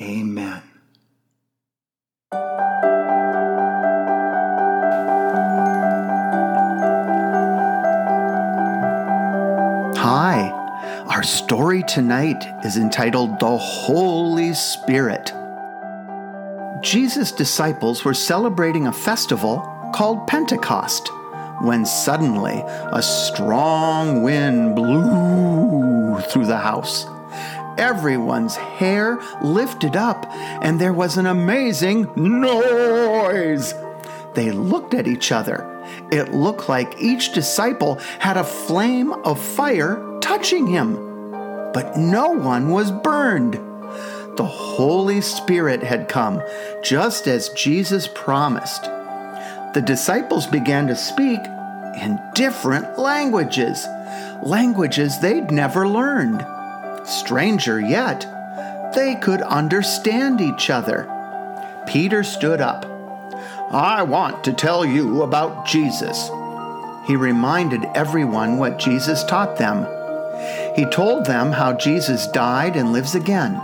Amen. Hi, our story tonight is entitled The Holy Spirit. Jesus' disciples were celebrating a festival called Pentecost when suddenly a strong wind blew through the house. Everyone's hair lifted up, and there was an amazing noise. They looked at each other. It looked like each disciple had a flame of fire touching him, but no one was burned. The Holy Spirit had come, just as Jesus promised. The disciples began to speak in different languages, languages they'd never learned. Stranger yet, they could understand each other. Peter stood up. I want to tell you about Jesus. He reminded everyone what Jesus taught them. He told them how Jesus died and lives again.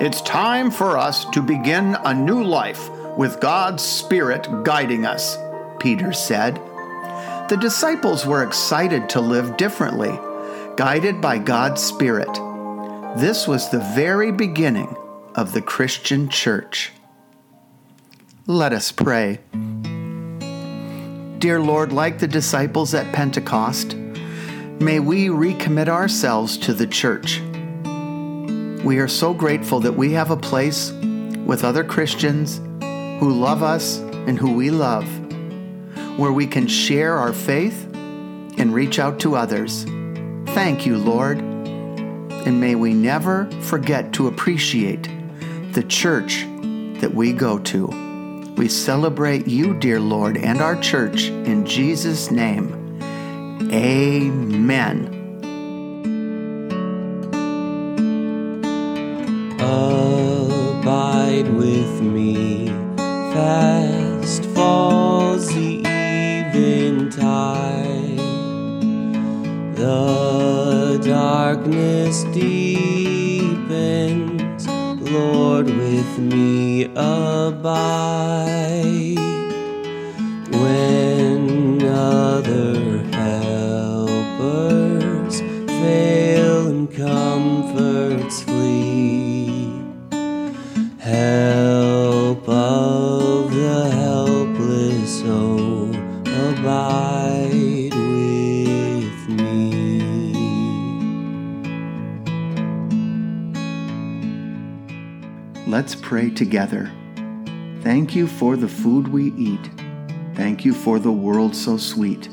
It's time for us to begin a new life with God's Spirit guiding us, Peter said. The disciples were excited to live differently, guided by God's Spirit. This was the very beginning of the Christian church. Let us pray. Dear Lord, like the disciples at Pentecost, may we recommit ourselves to the church. We are so grateful that we have a place with other Christians who love us and who we love, where we can share our faith and reach out to others. Thank you, Lord. And may we never forget to appreciate the church that we go to. We celebrate you, dear Lord, and our church in Jesus' name. Amen. Abide with me, fast darkness deepens, Lord, with me abide. Let's pray together. Thank you for the food we eat. Thank you for the world so sweet.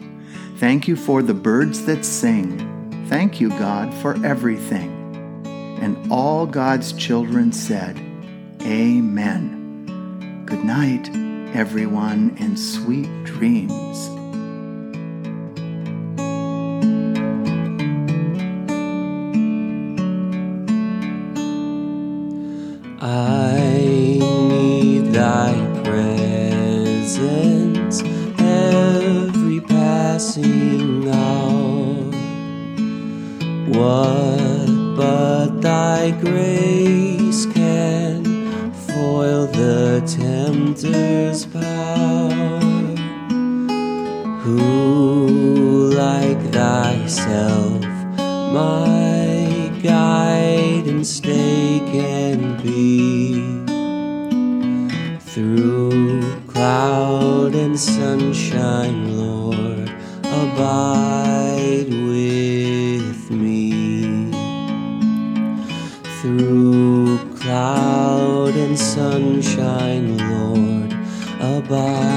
Thank you for the birds that sing. Thank you, God, for everything. And all God's children said, Amen. Good night, everyone, and sweet dreams. I need thy presence every passing hour. What but thy grace can foil the tempter's power? Who like thyself, my guide and stay can be? Through cloud and sunshine, Lord, abide with me. Through cloud and sunshine, Lord, abide